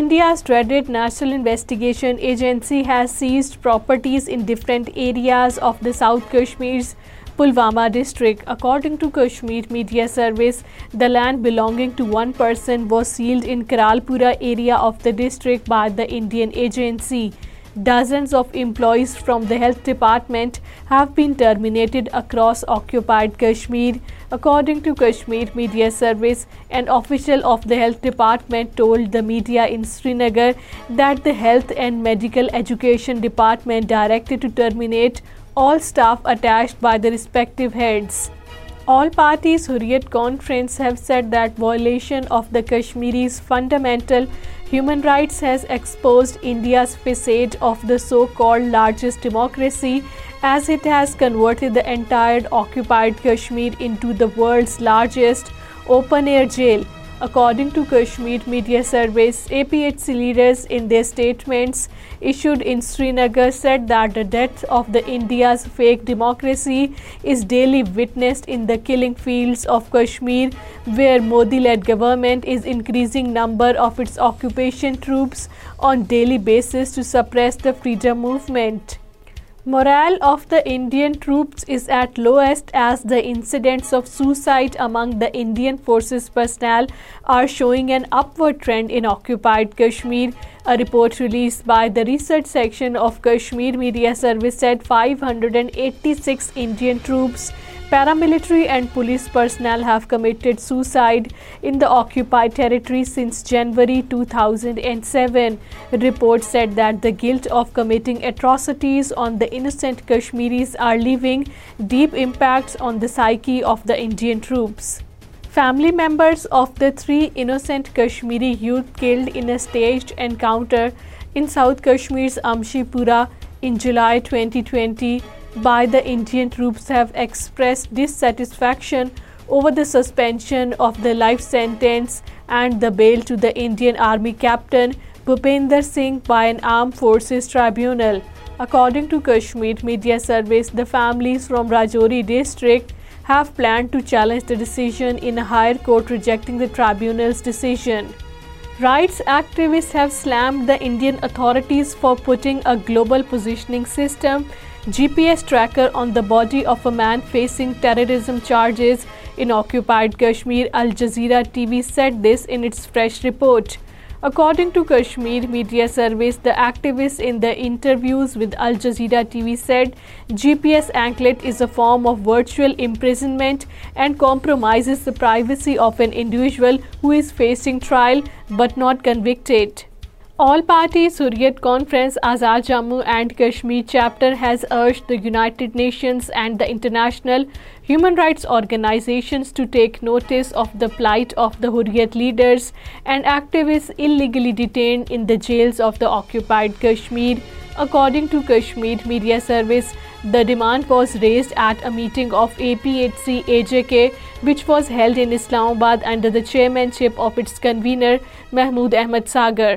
India's dreaded National Investigation Agency has seized properties in different areas of the South Kashmir's Pulwama district. According to Kashmir Media Service, the land belonging to one person was seized in Karalpura area of the district by the Indian agency. Dozens of employees from the health department have been terminated across occupied Kashmir, according to Kashmir Media Service. An official of the health department told the media in Srinagar that the Health and Medical Education Department directed to terminate all staff attached by the respective heads. All parties Hurriyat Conference have said that violation of the Kashmiris' fundamental Human rights has exposed India's facade of the so-called largest democracy, as it has converted the entire occupied Kashmir into the world's largest open-air jail. According to Kashmir Media Service, APHC leaders in their statements issued in Srinagar said that the death of the India's fake democracy is daily witnessed in the killing fields of Kashmir, where Modi-led government is increasing number of its occupation troops on daily basis to suppress the freedom movement. Morale of the Indian troops is at lowest as the incidents of suicide among the Indian forces personnel are showing an upward trend in occupied Kashmir. A report released by the research section of Kashmir Media Service said 586 Indian troops Paramilitary and police personnel have committed suicide in the occupied territory since January 2007. Reports said that the guilt of committing atrocities on the innocent Kashmiris are leaving deep impacts on the psyche of the Indian troops. Family members of the three innocent Kashmiri youth killed in a staged encounter in South Kashmir's Amshipura in July 2020 by the Indian troops have expressed dissatisfaction over the suspension of the life sentence and the bail to the Indian Army captain Bhupender Singh by an Armed Forces Tribunal. According to Kashmir Media Service, the families from Rajouri district have planned to challenge the decision in a higher court rejecting the tribunal's decision. Rights activists have slammed the Indian authorities for putting a global positioning system GPS tracker on the body of a man facing terrorism charges in occupied Kashmir. Al Jazeera TV said this in its fresh report. According to Kashmir Media Service, the activist in the interviews with Al Jazeera TV said GPS anklet is a form of virtual imprisonment and compromises the privacy of an individual who is facing trial but not convicted. All parties Hurriyat Conference Azad Jammu and Kashmir chapter has urged the United Nations and the international human rights organizations to take notice of the plight of the Hurriyat leaders and activists illegally detained in the jails of the occupied Kashmir. According to Kashmir Media Service, the demand was raised at a meeting of APHC AJK, which was held in Islamabad under the chairmanship of its convener Mahmood Ahmad Sagar.